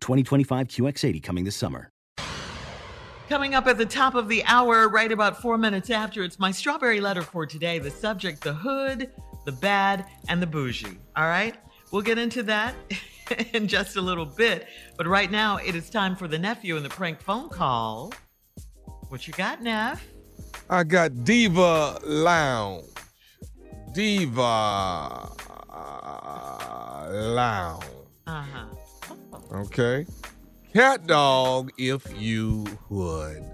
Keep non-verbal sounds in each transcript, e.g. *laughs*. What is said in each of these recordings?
2025 QX80 coming this summer. Coming up at the top of the hour, right about four minutes after, it's my strawberry letter for today. The subject, the hood, the bad, and the bougie. All right? We'll get into that *laughs* in just a little bit. But right now, it is time for the nephew and the prank phone call. What you got, Neff? I got Diva Lounge. Diva uh, Lounge. Uh huh. Okay. Cat dog, if you would.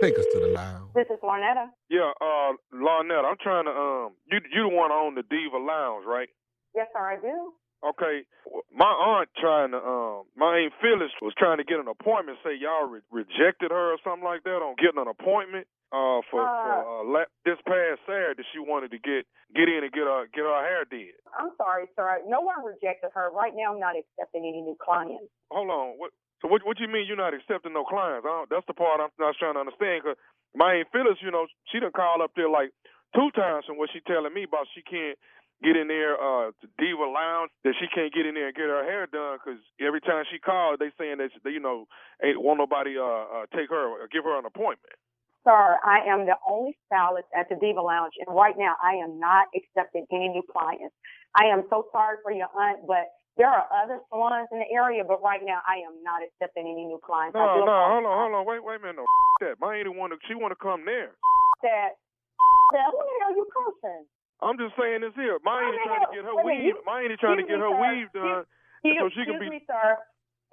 Take us to the lounge. This is Lornetta. Yeah, uh, Lornetta, I'm trying to, um, you you the one on the Diva Lounge, right? Yes, sir, I do. Okay, my aunt trying to, um, my aunt Phyllis was trying to get an appointment. Say y'all re- rejected her or something like that on getting an appointment. Uh, for, Uh, for uh, la- this past Saturday, she wanted to get get in and get her get her hair did. I'm sorry, sir. No one rejected her. Right now, I'm not accepting any new clients. Hold on, what? So what? What you mean you're not accepting no clients? I don't, that's the part I'm not trying to understand. Cause my aunt Phyllis, you know, she done called up there like two times from what she telling me about she can't get in there uh to Diva Lounge that she can't get in there and get her hair done because every time she calls they saying that they, you know ain't won't nobody uh, uh take her or give her an appointment. Sir, I am the only stylist at the Diva Lounge, and right now, I am not accepting any new clients. I am so sorry for your aunt, but there are other salons in the area, but right now, I am not accepting any new clients. No, no, hold on, hold on, wait, wait a minute, no *laughs* that. My ain't want to. She want to come there. That, that, who the hell you cursing? I'm just saying this here. My ain't oh, trying to get her weave. My ain't trying to get her weave done Excuse, so she can excuse be. me, sir.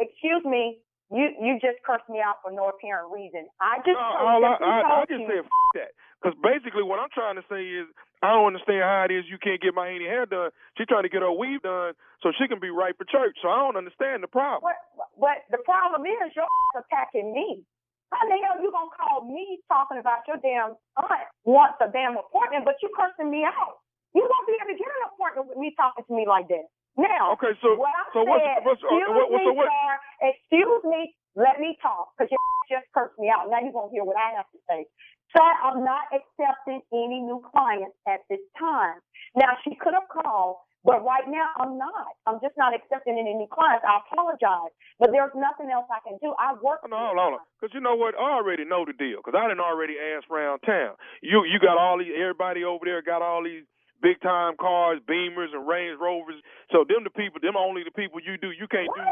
Excuse me. You you just cursed me out for no apparent reason. I just No, I, I, I just said that. Because basically, what I'm trying to say is, I don't understand how it is you can't get my auntie hair done. She's trying to get her weave done so she can be right for church. So I don't understand the problem. What, but the problem is you're attacking me. How the hell you gonna call me talking about your damn aunt wants a damn appointment, but you cursing me out? You won't be able to get an appointment with me talking to me like that. Now, Okay, so what I so what's said, what's uh, excuse what, so me, what? sir, excuse me, let me talk, because you *laughs* just cursed me out. Now you're gonna hear what I have to say. Sir, I'm not accepting any new clients at this time. Now she could have called But right now, I'm not. I'm just not accepting any new clients. I apologize, but there's nothing else I can do. I work. No, hold on, because you know what? I already know the deal. Because I didn't already ask around town. You you got all these everybody over there got all these big time cars, Beamers and Range Rovers. So them the people, them only the people you do. You can't do.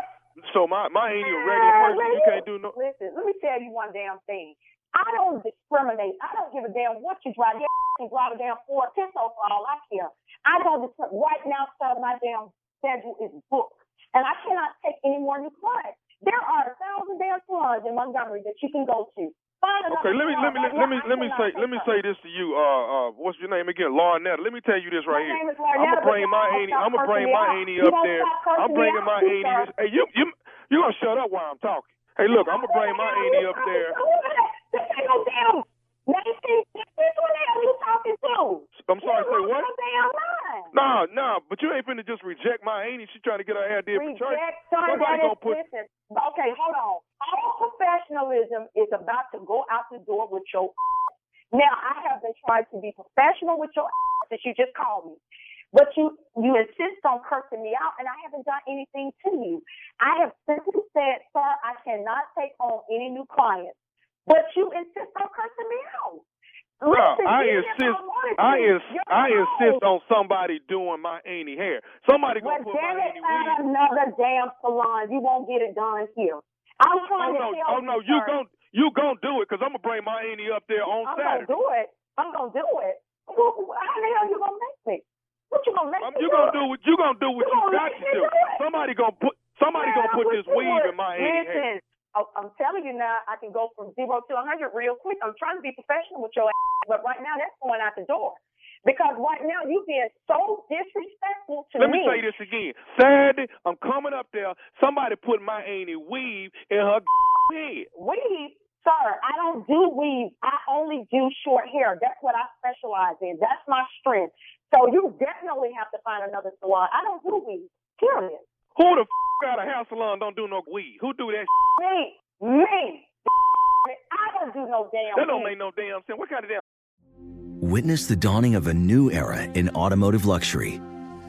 So my my ain't a regular person. You can't do no. Listen, let me tell you one damn thing. I don't discriminate. I don't give a damn what you drive. You can drive a damn Ford Pinto for all I care. I don't discriminate. Right now, sir, my damn schedule is booked. And I cannot take any more new clients. There are a thousand damn salons in Montgomery that you can go to. Okay, let me let me let, me let me say let me say this to you. Uh, uh, what's your name again? Larnetta. Let me tell you this right here. I'm gonna bring my Annie. I'm gonna bring my Annie up there. I'm bringing my Annie. Hey, you you you gonna shut up while I'm talking? Hey, look, I'm gonna bring my Annie up there. This ain't no damn. You talking to? I'm sorry, say what? Line. Nah, nah, but you ain't finna just reject my Annie. She trying to get her hair did for church. Somebody gonna put. Okay, hold on. Is about to go out the door with your. Now, I have been trying to be professional with your since you just called me. But you you insist on cursing me out, and I haven't done anything to you. I have simply said, sir, I cannot take on any new clients. But you insist on cursing me out. Listen, I insist. I ins- I insist on somebody doing my Annie hair. Somebody Well, gonna put damn my it, Annie at another damn salon. You won't get it done here. I'm Oh trying no, tell oh no, you gon' you gonna do it because I'm gonna bring my Annie up there on Saturday. I'm gonna do it. I'm gonna do it. Well, How the hell you gonna make me? What you gonna make Um, me you do? gonna do what you gonna do what You you got to do. it? Somebody gonna put somebody gonna put this weave in my. Listen, I- I'm telling you now, I can go from zero to 100 real quick. I'm trying to be professional with your ass, but right now that's going out the door. Because right now you being so disrespectful to Let me say this again. Saturday, I'm coming up there. Somebody put my Annie weave in her head. Weave, sir, I don't do weave. I only do short hair. That's what I specialize in. That's my strength. So you definitely have to find another salon. I don't do weave. Period. Who the f- out of hair salon don't do no weave? Who do that? Me, me. I don't do no damn. That don't weave. make no damn sense. What kind of damn? Witness the dawning of a new era in automotive luxury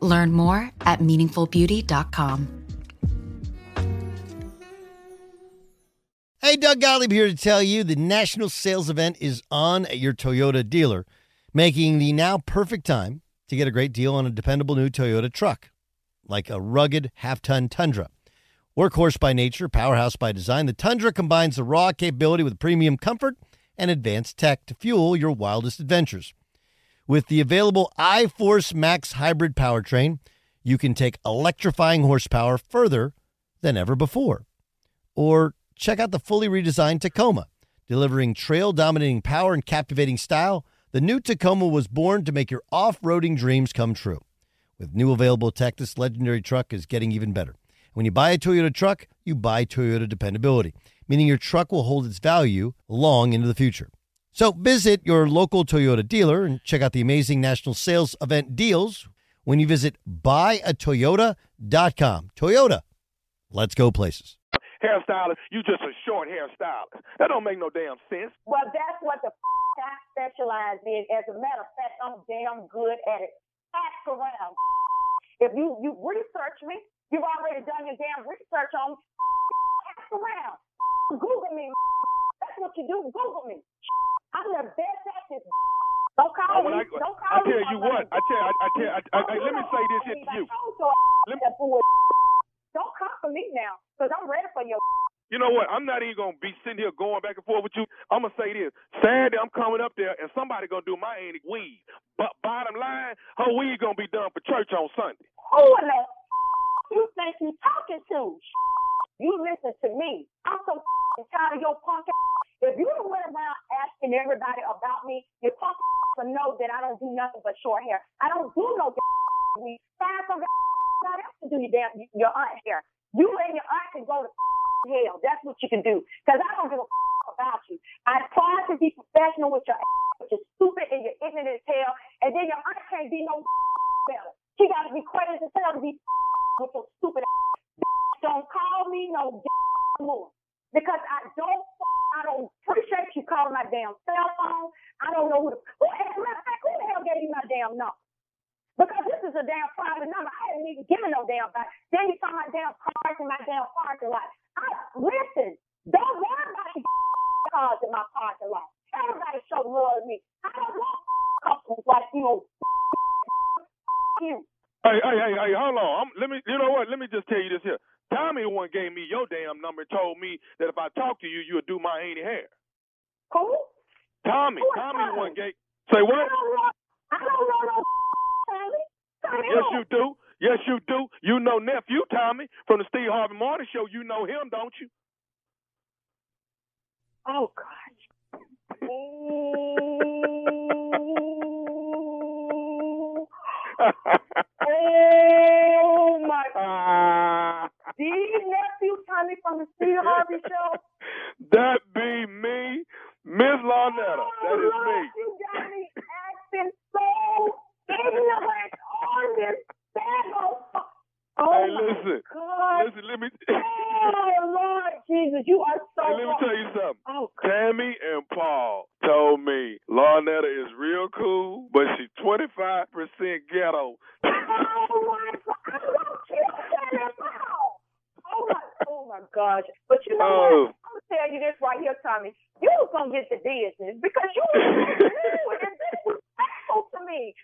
Learn more at meaningfulbeauty.com. Hey, Doug Gottlieb here to tell you the national sales event is on at your Toyota dealer, making the now perfect time to get a great deal on a dependable new Toyota truck, like a rugged half ton Tundra. Workhorse by nature, powerhouse by design, the Tundra combines the raw capability with premium comfort and advanced tech to fuel your wildest adventures. With the available iForce Max hybrid powertrain, you can take electrifying horsepower further than ever before. Or check out the fully redesigned Tacoma, delivering trail dominating power and captivating style. The new Tacoma was born to make your off roading dreams come true. With new available tech, this legendary truck is getting even better. When you buy a Toyota truck, you buy Toyota dependability, meaning your truck will hold its value long into the future. So visit your local Toyota dealer and check out the amazing national sales event deals when you visit buyatoyota.com. Toyota, let's go places. Hairstylist, you just a short hairstylist. That don't make no damn sense. Well, that's what the f- I specialize in. As a matter of fact, I'm damn good at it. Ask around. If you you research me, you've already done your damn research on me. Ask around. Google me. That's what you do. Google me. I'm the best at this. Don't call Oh, me. I- Don't I call me. tell you what, I tell, I, I tell, I, I, I, let me say this here to you. Let me. Don't come for me now, because I'm ready for your. You know what? I'm not even gonna be sitting here going back and forth with you. I'm gonna say this: Saturday, I'm coming up there, and somebody gonna do my auntie weed. But bottom line, her weed gonna be done for church on Sunday. Who in the you think you talking to? You listen to me. I'm so tired of your punk. If you done went around asking everybody about me, your punk to know that I don't do nothing but short hair. I don't do no weed. Find some somebody else to do your damn your aunt hair. You and your aunt can go to hell. That's what you can do. Because I don't give a about you. I try to be professional with your ass, but you're stupid and you're ignorant as hell. And then your aunt can't be no better. She got to be crazy as hell to be with your stupid ass. *laughs* Don't call me no more. Because I don't, I don't appreciate you calling my damn cell phone. I don't know who the, who, as gave you my damn number? Because this is a damn private number. I didn't even give it no damn back. Then you saw my damn cars in my damn parking lot. I listen. Don't worry about *laughs* cars in my parking lot. Everybody show love to me. I don't want *laughs* customers like you. *laughs* You. Hey, hey, hey, hey, hold on. I'm, let me, you know what? Let me just tell you this here. Tommy one gave me your damn number and told me that if I talk to you, you would do my auntie hair. Who? Tommy. Who Tommy Tommy? one gave. Say what? I don't know. I don't know no *laughs* Tommy. Tommy, Yes, you do. Yes, you do. You know nephew Tommy from the Steve Harvey Morning Show. You know him, don't you? Oh God. *laughs* oh my *laughs* Ah. These nephew Tommy from the Steve Harvey show. that be me, Miss Larnetta. That is me. You got me acting so ignorant on this battle. Oh hey, my listen. God. Listen, let me. Oh Lord Jesus, you are so. Hey, let me tell you something. Oh, Tammy and Paul told me Larnetta is real cool, but she's 25% ghetto. Oh my God! I'm gonna kill that now. Oh my, oh my gosh! But you know Oh. what? I'm gonna tell you this right here, Tommy. You was gonna get the business because you *laughs* was rude and disrespectful to me.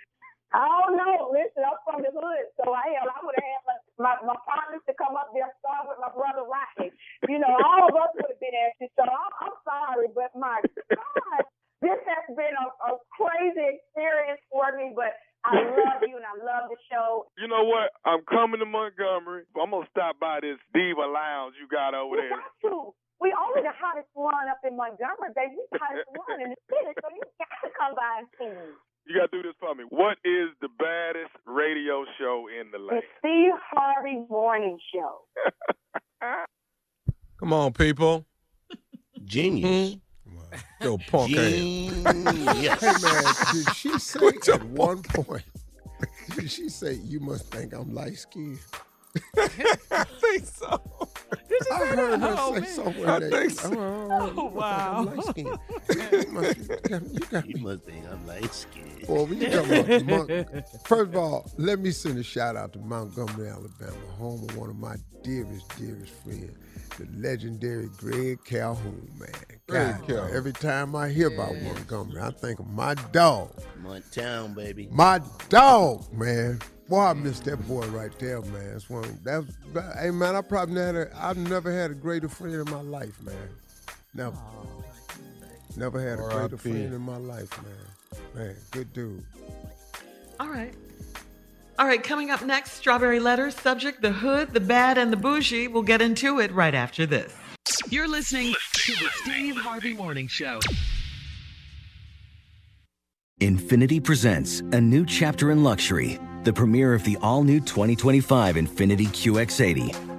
I don't know. Listen, I'm from the hood, so I hell, I would have had my, my, my partners to come up there, start with my brother Rodney. You know, all of us would have been anxious. So I'm, I'm sorry, but my God, this has been a, a crazy experience for me. But I love you and I love the show. You know what? I'm coming to Montgomery. I'm gonna stop by this Diva Lounge you got over You there. got to. We only the hottest one up in Montgomery, baby. We the hottest one in the city, so you got to come by and see me. You gotta do this for me. What is the baddest radio show in the land? The land? Steve Harvey Morning Show. *laughs* Come on, people. Genius. Hmm? Yo, punk ass. Genius. Hey man, did she *laughs* say at one point? *laughs* Did she say you must think I'm light skinned? I think so. I heard her Oh, say man. somewhere I that. think so. Oh, Oh, wow. I'm light skinned. Oh, you must, you got You me. must think I'm light skinned. Boy, when you talk about Mon- First of all, let me send a shout out to Montgomery, Alabama, home of one of my dearest, dearest friends, the legendary Greg Calhoun, man. Greg God, Calhoun. every time I hear about Montgomery, I think of my dog. Monttown, baby. My dog, man. Boy, I miss that boy right there, man. It's one. That, that- hey, man, I probably never, had a, I've never had a greater friend in my life, man. Never. Never had a greater R.I.P.. friend in my life, man. Man, good dude. All right. All right, coming up next, Strawberry Letters, subject the hood, the bad, and the bougie. We'll get into it right after this. You're listening to the Steve Harvey Morning Show. Infiniti presents a new chapter in luxury, the premiere of the all new 2025 Infiniti QX80,